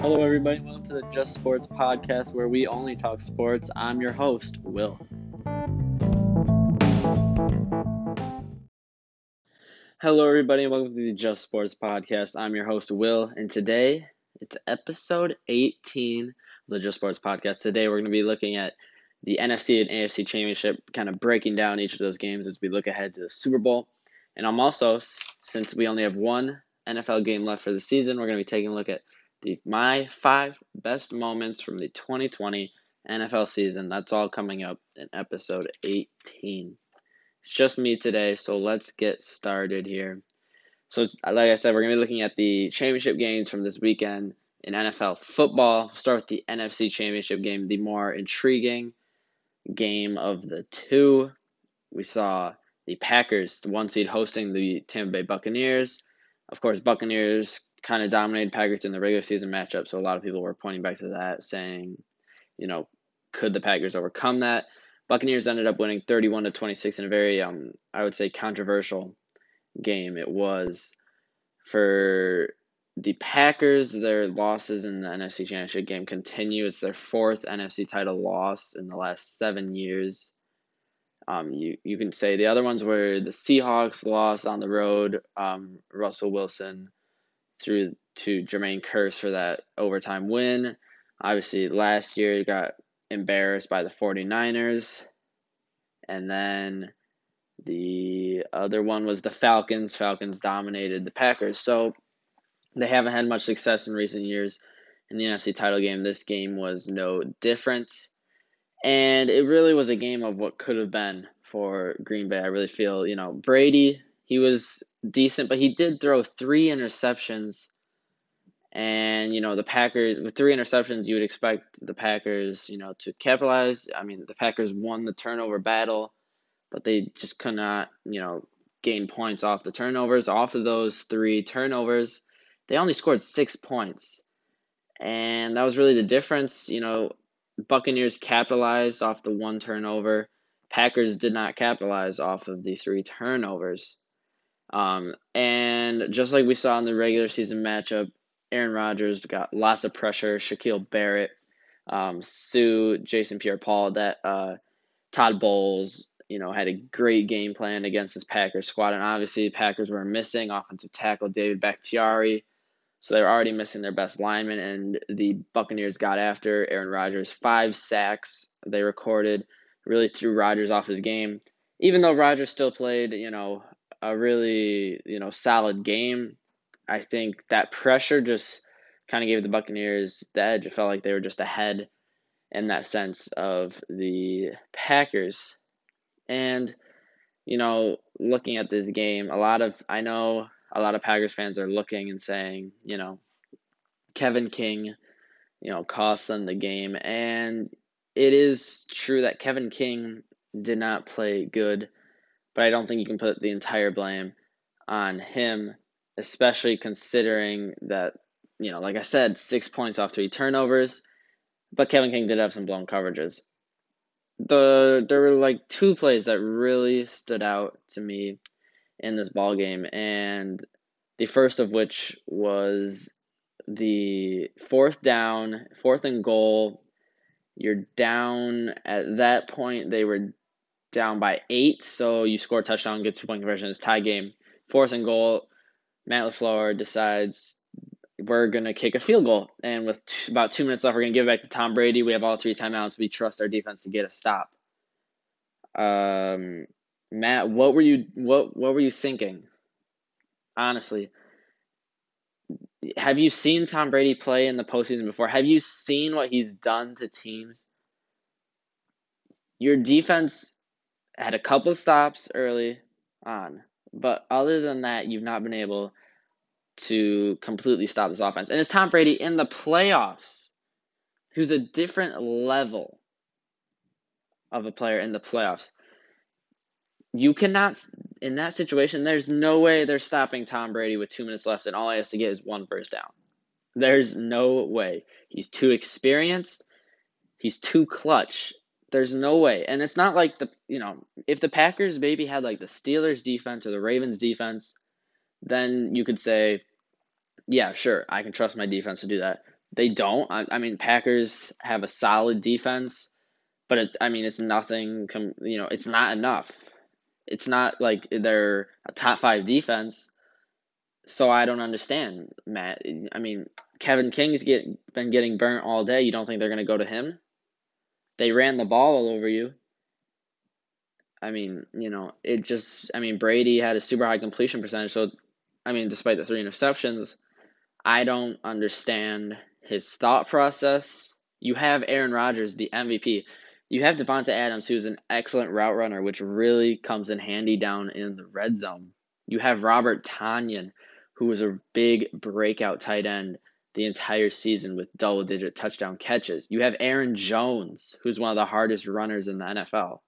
Hello, everybody. Welcome to the Just Sports podcast where we only talk sports. I'm your host, Will. Hello, everybody, welcome to the Just Sports podcast. I'm your host, Will, and today it's episode 18 of the Just Sports podcast. Today, we're going to be looking at the NFC and AFC championship, kind of breaking down each of those games as we look ahead to the Super Bowl. And I'm also, since we only have one NFL game left for the season, we're going to be taking a look at the my five best moments from the 2020 NFL season. That's all coming up in episode 18. It's just me today, so let's get started here. So, like I said, we're going to be looking at the championship games from this weekend in NFL football. Start with the NFC championship game, the more intriguing game of the two. We saw the Packers, the one seed, hosting the Tampa Bay Buccaneers. Of course, Buccaneers kind of dominated Packers in the regular season matchup, so a lot of people were pointing back to that, saying, you know, could the Packers overcome that? Buccaneers ended up winning 31 to 26 in a very, um, I would say, controversial game. It was for the Packers, their losses in the NFC Championship game continue. It's their fourth NFC title loss in the last seven years. Um, you, you can say the other ones were the Seahawks lost on the road. Um, Russell Wilson threw to Jermaine Kearse for that overtime win. Obviously, last year he got embarrassed by the 49ers. And then the other one was the Falcons. Falcons dominated the Packers. So they haven't had much success in recent years in the NFC title game. This game was no different. And it really was a game of what could have been for Green Bay. I really feel, you know, Brady, he was decent, but he did throw three interceptions. And, you know, the Packers, with three interceptions, you would expect the Packers, you know, to capitalize. I mean, the Packers won the turnover battle, but they just could not, you know, gain points off the turnovers. Off of those three turnovers, they only scored six points. And that was really the difference. You know, Buccaneers capitalized off the one turnover. Packers did not capitalize off of the three turnovers. Um, and just like we saw in the regular season matchup, Aaron Rodgers got lots of pressure. Shaquille Barrett, um, Suh, Jason Pierre-Paul, that uh, Todd Bowles, you know, had a great game plan against this Packers squad. And obviously, Packers were missing offensive tackle David Bakhtiari. So they were already missing their best lineman, and the Buccaneers got after Aaron Rodgers. Five sacks they recorded, really threw Rodgers off his game. Even though Rodgers still played, you know, a really, you know, solid game, I think that pressure just kind of gave the Buccaneers the edge. It felt like they were just ahead in that sense of the Packers. And, you know, looking at this game, a lot of, I know a lot of Packers fans are looking and saying, you know, Kevin King, you know, cost them the game. And it is true that Kevin King did not play good, but I don't think you can put the entire blame on him, especially considering that, you know, like I said, six points off three turnovers, but Kevin King did have some blown coverages. The there were like two plays that really stood out to me in this ball game, and the first of which was the fourth down, fourth and goal. You're down at that point. They were down by eight, so you score a touchdown, get two point conversion. It's tie game. Fourth and goal. Matt LaFleur decides we're gonna kick a field goal, and with t- about two minutes left, we're gonna give it back to Tom Brady. We have all three timeouts. We trust our defense to get a stop. Um, Matt, what were you what what were you thinking? Honestly, have you seen Tom Brady play in the postseason before? Have you seen what he's done to teams? Your defense had a couple stops early on, but other than that, you've not been able to completely stop this offense. And it's Tom Brady in the playoffs, who's a different level of a player in the playoffs you cannot in that situation. There's no way they're stopping Tom Brady with two minutes left, and all he has to get is one first down. There's no way. He's too experienced. He's too clutch. There's no way. And it's not like the you know if the Packers maybe had like the Steelers defense or the Ravens defense, then you could say, yeah, sure, I can trust my defense to do that. They don't. I, I mean, Packers have a solid defense, but it, I mean, it's nothing. Com, you know, it's not enough. It's not like they're a top five defense. So I don't understand, Matt. I mean, Kevin King's get been getting burnt all day. You don't think they're gonna go to him? They ran the ball all over you. I mean, you know, it just. I mean, Brady had a super high completion percentage. So, I mean, despite the three interceptions, I don't understand his thought process. You have Aaron Rodgers, the MVP. You have Davante Adams, who's an excellent route runner, which really comes in handy down in the red zone. You have Robert Tonyan, who was a big breakout tight end the entire season with double digit touchdown catches. You have Aaron Jones, who's one of the hardest runners in the NFL.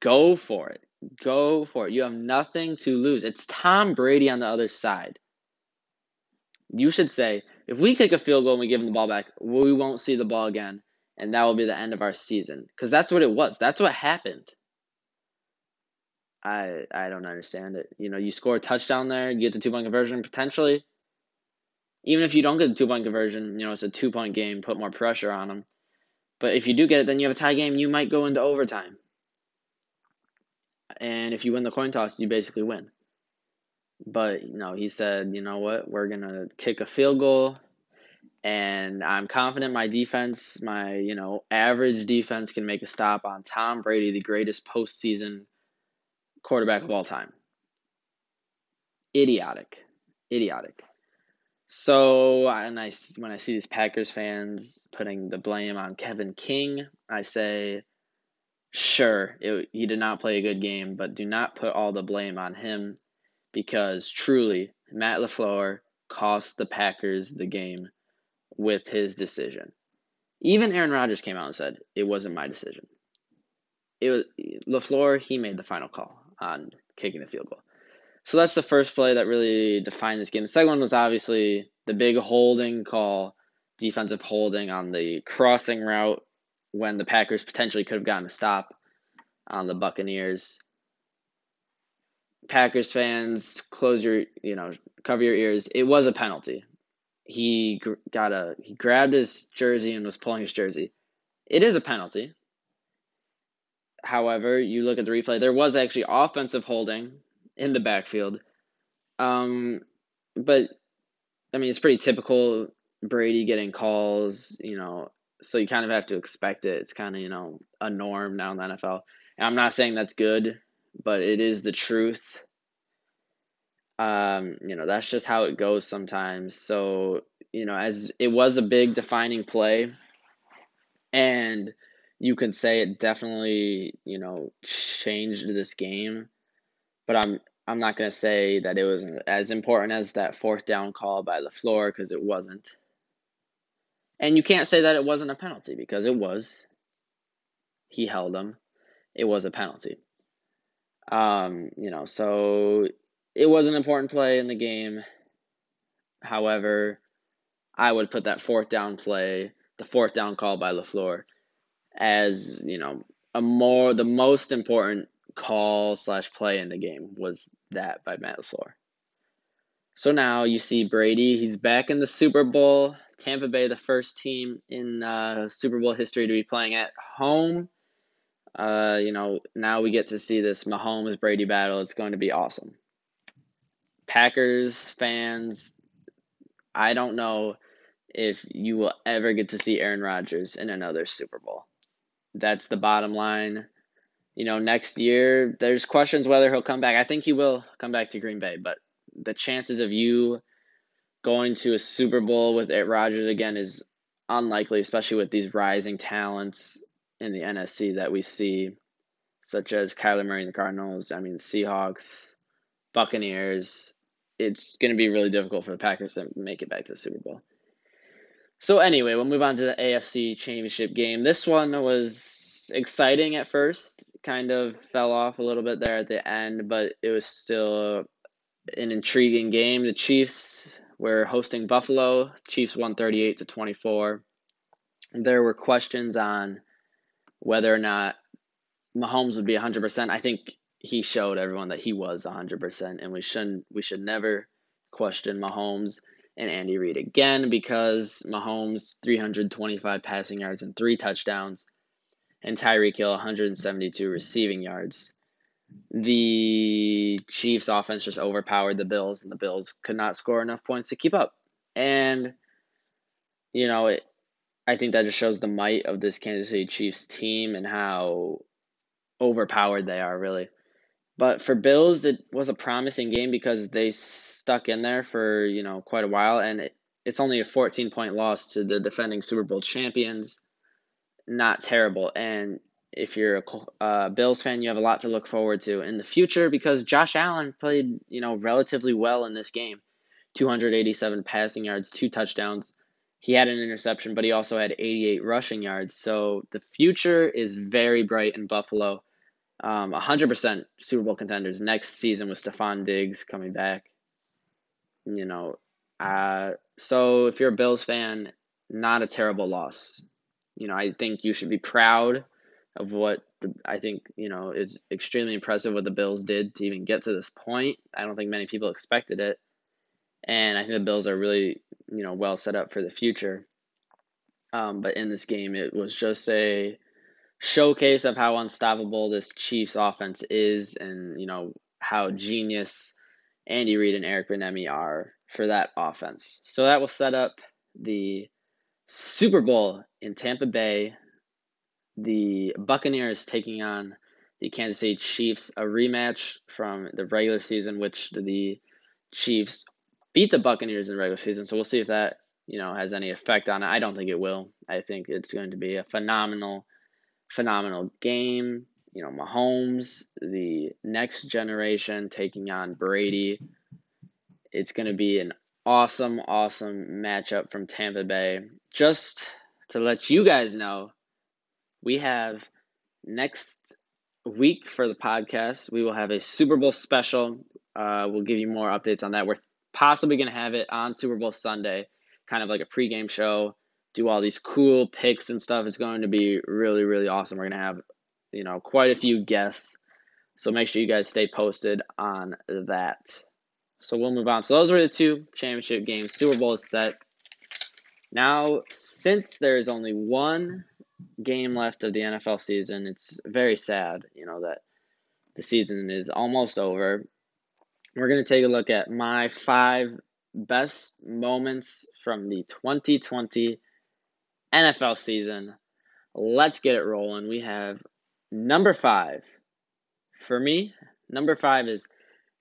Go for it. Go for it. You have nothing to lose. It's Tom Brady on the other side. You should say, if we kick a field goal and we give him the ball back, we won't see the ball again, and that will be the end of our season. Because that's what it was. That's what happened. I I don't understand it. You know, you score a touchdown there, you get the two point conversion potentially. Even if you don't get the two point conversion, you know, it's a two point game, put more pressure on them. But if you do get it, then you have a tie game, you might go into overtime. And if you win the coin toss, you basically win. But you know, he said, you know what, we're gonna kick a field goal and I'm confident my defense, my, you know, average defense can make a stop on Tom Brady, the greatest postseason quarterback of all time. Idiotic. Idiotic. So, and I, when I see these Packers fans putting the blame on Kevin King, I say, sure, it, he did not play a good game, but do not put all the blame on him because truly, Matt LaFleur cost the Packers the game with his decision. Even Aaron Rodgers came out and said, it wasn't my decision. It was LaFleur, he made the final call on kicking the field goal. So that's the first play that really defined this game. The second one was obviously the big holding call, defensive holding on the crossing route when the Packers potentially could have gotten a stop on the Buccaneers. Packers fans, close your, you know, cover your ears. It was a penalty. He got a he grabbed his jersey and was pulling his jersey. It is a penalty. However, you look at the replay, there was actually offensive holding in the backfield. Um, but I mean, it's pretty typical Brady getting calls, you know, so you kind of have to expect it. It's kind of, you know, a norm now in the NFL. And I'm not saying that's good, but it is the truth. Um, you know, that's just how it goes sometimes. So, you know, as it was a big defining play, and you can say it definitely, you know, changed this game. But I'm I'm not gonna say that it was as important as that fourth down call by LaFleur because it wasn't. And you can't say that it wasn't a penalty because it was. He held him. It was a penalty. Um, you know, so it was an important play in the game. However, I would put that fourth down play, the fourth down call by LaFleur, as, you know, a more the most important call slash play in the game was that by Matt LaFleur. So now you see Brady, he's back in the Super Bowl. Tampa Bay, the first team in uh, Super Bowl history to be playing at home. Uh, you know, now we get to see this Mahomes Brady battle. It's going to be awesome. Packers fans, I don't know if you will ever get to see Aaron Rodgers in another Super Bowl. That's the bottom line. You know, next year, there's questions whether he'll come back. I think he will come back to Green Bay, but the chances of you going to a Super Bowl with Aaron Rodgers again is unlikely, especially with these rising talents in the NFC that we see, such as Kyler Murray and the Cardinals. I mean, Seahawks, Buccaneers. It's going to be really difficult for the Packers to make it back to the Super Bowl. So anyway, we'll move on to the AFC Championship game. This one was exciting at first, kind of fell off a little bit there at the end, but it was still an intriguing game. The Chiefs were hosting Buffalo. Chiefs won 38 to 24. There were questions on whether or not Mahomes would be 100%. I think he showed everyone that he was 100% and we shouldn't we should never question Mahomes and Andy Reid again because Mahomes 325 passing yards and three touchdowns, and Tyreek Hill 172 receiving yards. The Chiefs' offense just overpowered the Bills, and the Bills could not score enough points to keep up. And you know, it, I think that just shows the might of this Kansas City Chiefs team and how overpowered they are, really. But for Bills, it was a promising game because they stuck in there for you know quite a while, and it, it's only a 14 point loss to the defending Super Bowl champions. Not terrible, and if you're a uh, Bills fan, you have a lot to look forward to in the future because Josh Allen played you know relatively well in this game, 287 passing yards, two touchdowns. He had an interception, but he also had 88 rushing yards. So the future is very bright in Buffalo um, 100% Super Bowl contenders next season with Stefon Diggs coming back. You know, uh, so if you're a Bills fan, not a terrible loss. You know, I think you should be proud of what the, I think, you know, is extremely impressive what the Bills did to even get to this point. I don't think many people expected it. And I think the Bills are really, you know, well set up for the future. Um, but in this game, it was just a showcase of how unstoppable this Chiefs offense is and, you know, how genius Andy Reid and Eric Bieniemy are for that offense. So that will set up the Super Bowl in Tampa Bay. The Buccaneers taking on the Kansas City Chiefs, a rematch from the regular season, which the Chiefs beat the Buccaneers in the regular season. So we'll see if that, you know, has any effect on it. I don't think it will. I think it's going to be a phenomenal phenomenal game. You know, Mahomes, the next generation taking on Brady. It's going to be an awesome, awesome matchup from Tampa Bay. Just to let you guys know, we have next week for the podcast, we will have a Super Bowl special. Uh, we'll give you more updates on that. We're possibly going to have it on Super Bowl Sunday, kind of like a pregame show do all these cool picks and stuff. It's going to be really, really awesome. We're going to have, you know, quite a few guests. So make sure you guys stay posted on that. So we'll move on. So those were the two championship games. Super Bowl is set. Now, since there's only one game left of the NFL season, it's very sad, you know, that the season is almost over. We're going to take a look at my five best moments from the 2020 NFL season. Let's get it rolling. We have number five. For me, number five is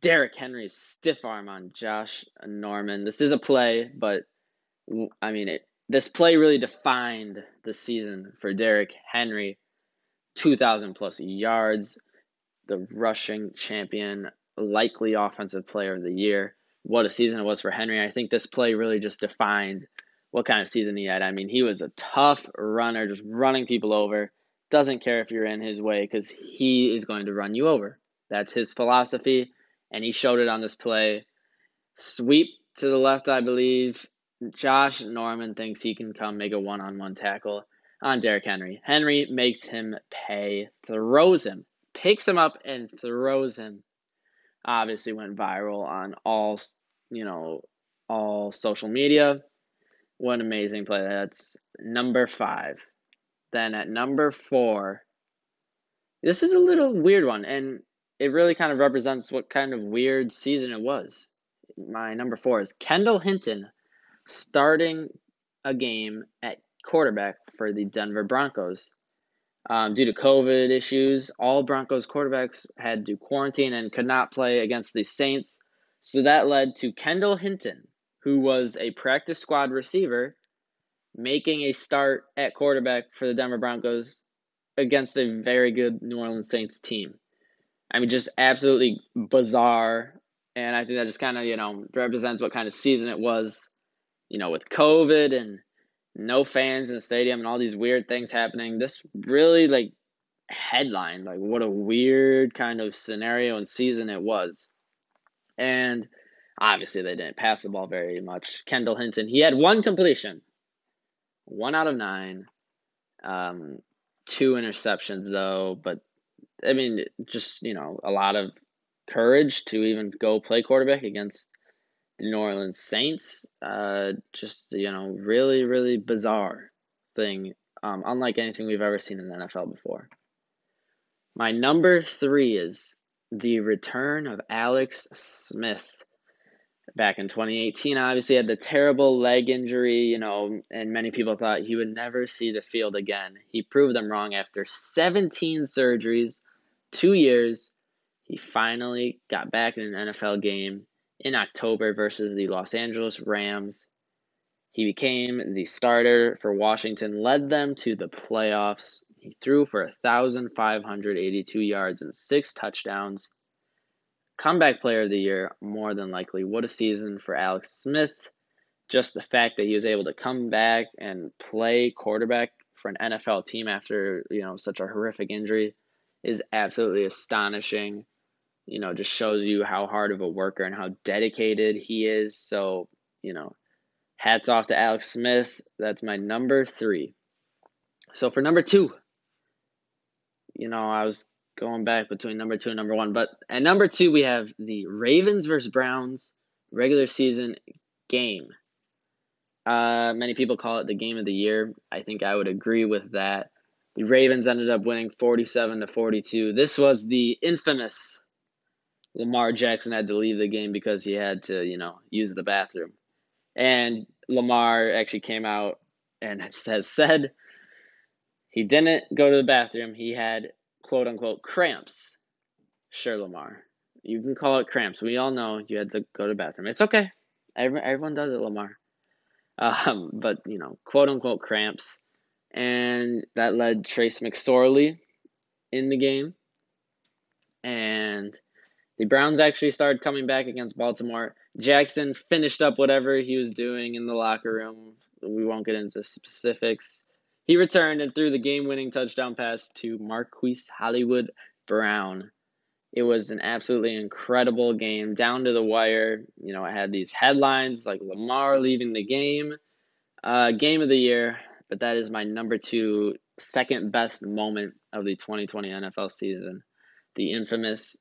Derrick Henry's stiff arm on Josh Norman. This is a play, but I mean, it, this play really defined the season for Derrick Henry. 2,000 plus yards, the rushing champion, likely offensive player of the year. What a season it was for Henry. I think this play really just defined what kind of season he had. I mean, he was a tough runner, just running people over. Doesn't care if you're in his way because he is going to run you over. That's his philosophy, and he showed it on this play. Sweep to the left, I believe. Josh Norman thinks he can come make a one on one tackle on Derrick Henry. Henry makes him pay, throws him, picks him up, and throws him. Obviously, went viral on all, you know, all social media. What an amazing play. That's number five. Then at number four, this is a little weird one, and it really kind of represents what kind of weird season it was. My number four is Kendall Hinton starting a game at quarterback for the Denver Broncos. Um, due to COVID issues, all Broncos quarterbacks had to quarantine and could not play against the Saints. So that led to Kendall Hinton who was a practice squad receiver, making a start at quarterback for the Denver Broncos against a very good New Orleans Saints team. I mean, just absolutely bizarre. And I think that just kind of, you know, represents what kind of season it was, you know, with COVID and no fans in the stadium and all these weird things happening. This really, like, headline, like, what a weird kind of scenario and season it was. And Obviously, they didn't pass the ball very much. Kendall Hinton, he had one completion, one out of nine, um, two interceptions though. But I mean, just you know, a lot of courage to even go play quarterback against New Orleans Saints. Uh, just you know, really, really bizarre thing, um, unlike anything we've ever seen in the NFL before. My number three is the return of Alex Smith. Back in 2018, obviously had the terrible leg injury, you know, and many people thought he would never see the field again. He proved them wrong after 17 surgeries, two years. He finally got back in an NFL game in October versus the Los Angeles Rams. He became the starter for Washington, led them to the playoffs. He threw for 1,582 yards and six touchdowns. Comeback player of the year, more than likely. What a season for Alex Smith. Just the fact that he was able to come back and play quarterback for an NFL team after, you know, such a horrific injury is absolutely astonishing you know, just shows you how hard of a worker and how dedicated he is. So, you know, hats off to Alex Smith. That's my number three. So for number two, you know, I was going back between number two and number one, but at number two we have the Ravens versus Browns regular season game. Uh, many people call it the game of the year. I think I would agree with that. The Ravens ended up winning 47 to 42. This was the infamous Lamar Jackson had to leave the game because he had to, you know, use the bathroom. And Lamar actually came out and has said he didn't go to the bathroom. He had quote unquote cramps. Sure, Lamar. You can call it cramps. We all know you had to go to the bathroom. It's okay. Every, everyone does it, Lamar. Um, but, you know, quote unquote cramps. And that led Trace McSorley in the game. And the Browns actually started coming back against Baltimore. Jackson finished up whatever he was doing in the locker room. We won't get into specifics. He returned and threw the game winning touchdown pass to Marquise Hollywood Brown. It was an absolutely incredible game, down to the wire. You know, it had these headlines like Lamar leaving the game, uh, game of the year, but that is my number two, second best moment of the 2020 NFL season. The infamous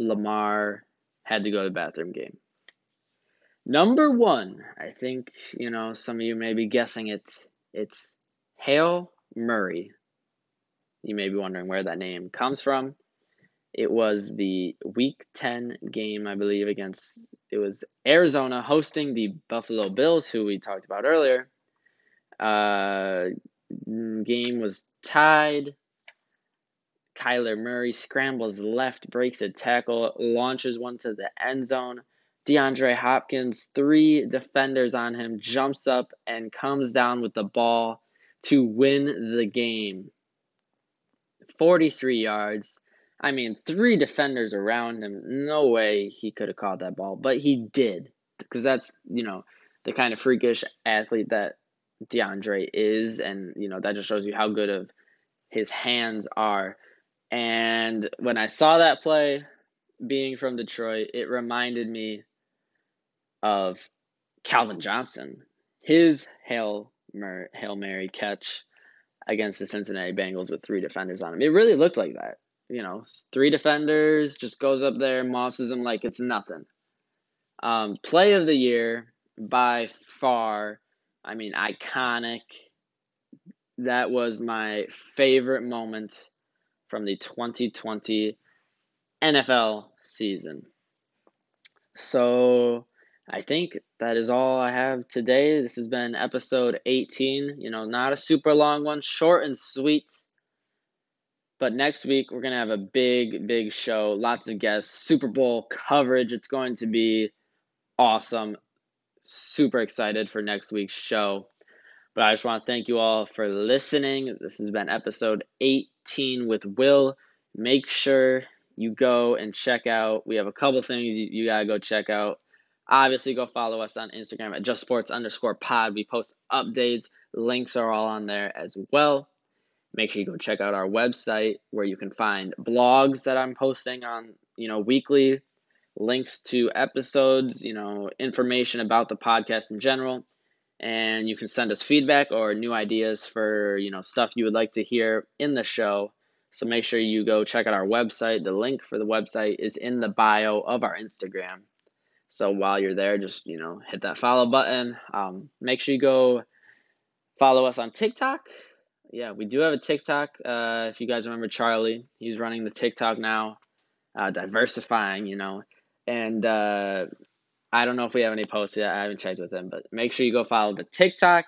Lamar had to go to the bathroom game. Number one, I think, you know, some of you may be guessing it. It's Hail Murray. You may be wondering where that name comes from. It was the week 10 game, I believe, against it was Arizona hosting the Buffalo Bills, who we talked about earlier. Uh, game was tied Kyler Murray scrambles left, breaks a tackle, launches one to the end zone. DeAndre Hopkins, three defenders on him, jumps up and comes down with the ball to win the game. 43 yards. I mean, three defenders around him. No way he could have caught that ball, but he did. Because that's, you know, the kind of freakish athlete that DeAndre is. And, you know, that just shows you how good of his hands are. And when I saw that play, being from Detroit, it reminded me of Calvin Johnson, his Hail, Mer- Hail Mary catch against the Cincinnati Bengals with three defenders on him. It really looked like that. You know, three defenders, just goes up there, mosses him like it's nothing. Um, play of the year by far. I mean, iconic. That was my favorite moment from the 2020 NFL season. So I think that is all I have today. This has been episode 18. You know, not a super long one, short and sweet. But next week, we're going to have a big, big show. Lots of guests, Super Bowl coverage. It's going to be awesome. Super excited for next week's show. But I just want to thank you all for listening. This has been episode 18 with Will. Make sure you go and check out. We have a couple things you, you got to go check out. Obviously, go follow us on Instagram at just sports underscore pod. We post updates. Links are all on there as well. Make sure you go check out our website where you can find blogs that I'm posting on, you know, weekly, links to episodes, you know, information about the podcast in general and you can send us feedback or new ideas for you know stuff you would like to hear in the show so make sure you go check out our website the link for the website is in the bio of our instagram So while you're there, just you know hit that follow button. Um, make sure you go follow us on TikTok. Yeah, we do have a TikTok. Uh, if you guys remember Charlie, he's running the TikTok now, uh, diversifying, you know. And uh, I don't know if we have any posts yet. I haven't checked with him, but make sure you go follow the TikTok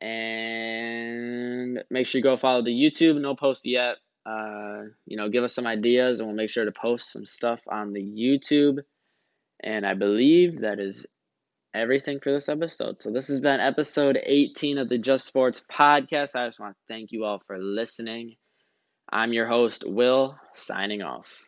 and make sure you go follow the YouTube. No post yet. Uh, you know, give us some ideas, and we'll make sure to post some stuff on the YouTube. And I believe that is everything for this episode. So this has been episode 18 of the Just Sports podcast. I just want to thank you all for listening. I'm your host, Will, signing off.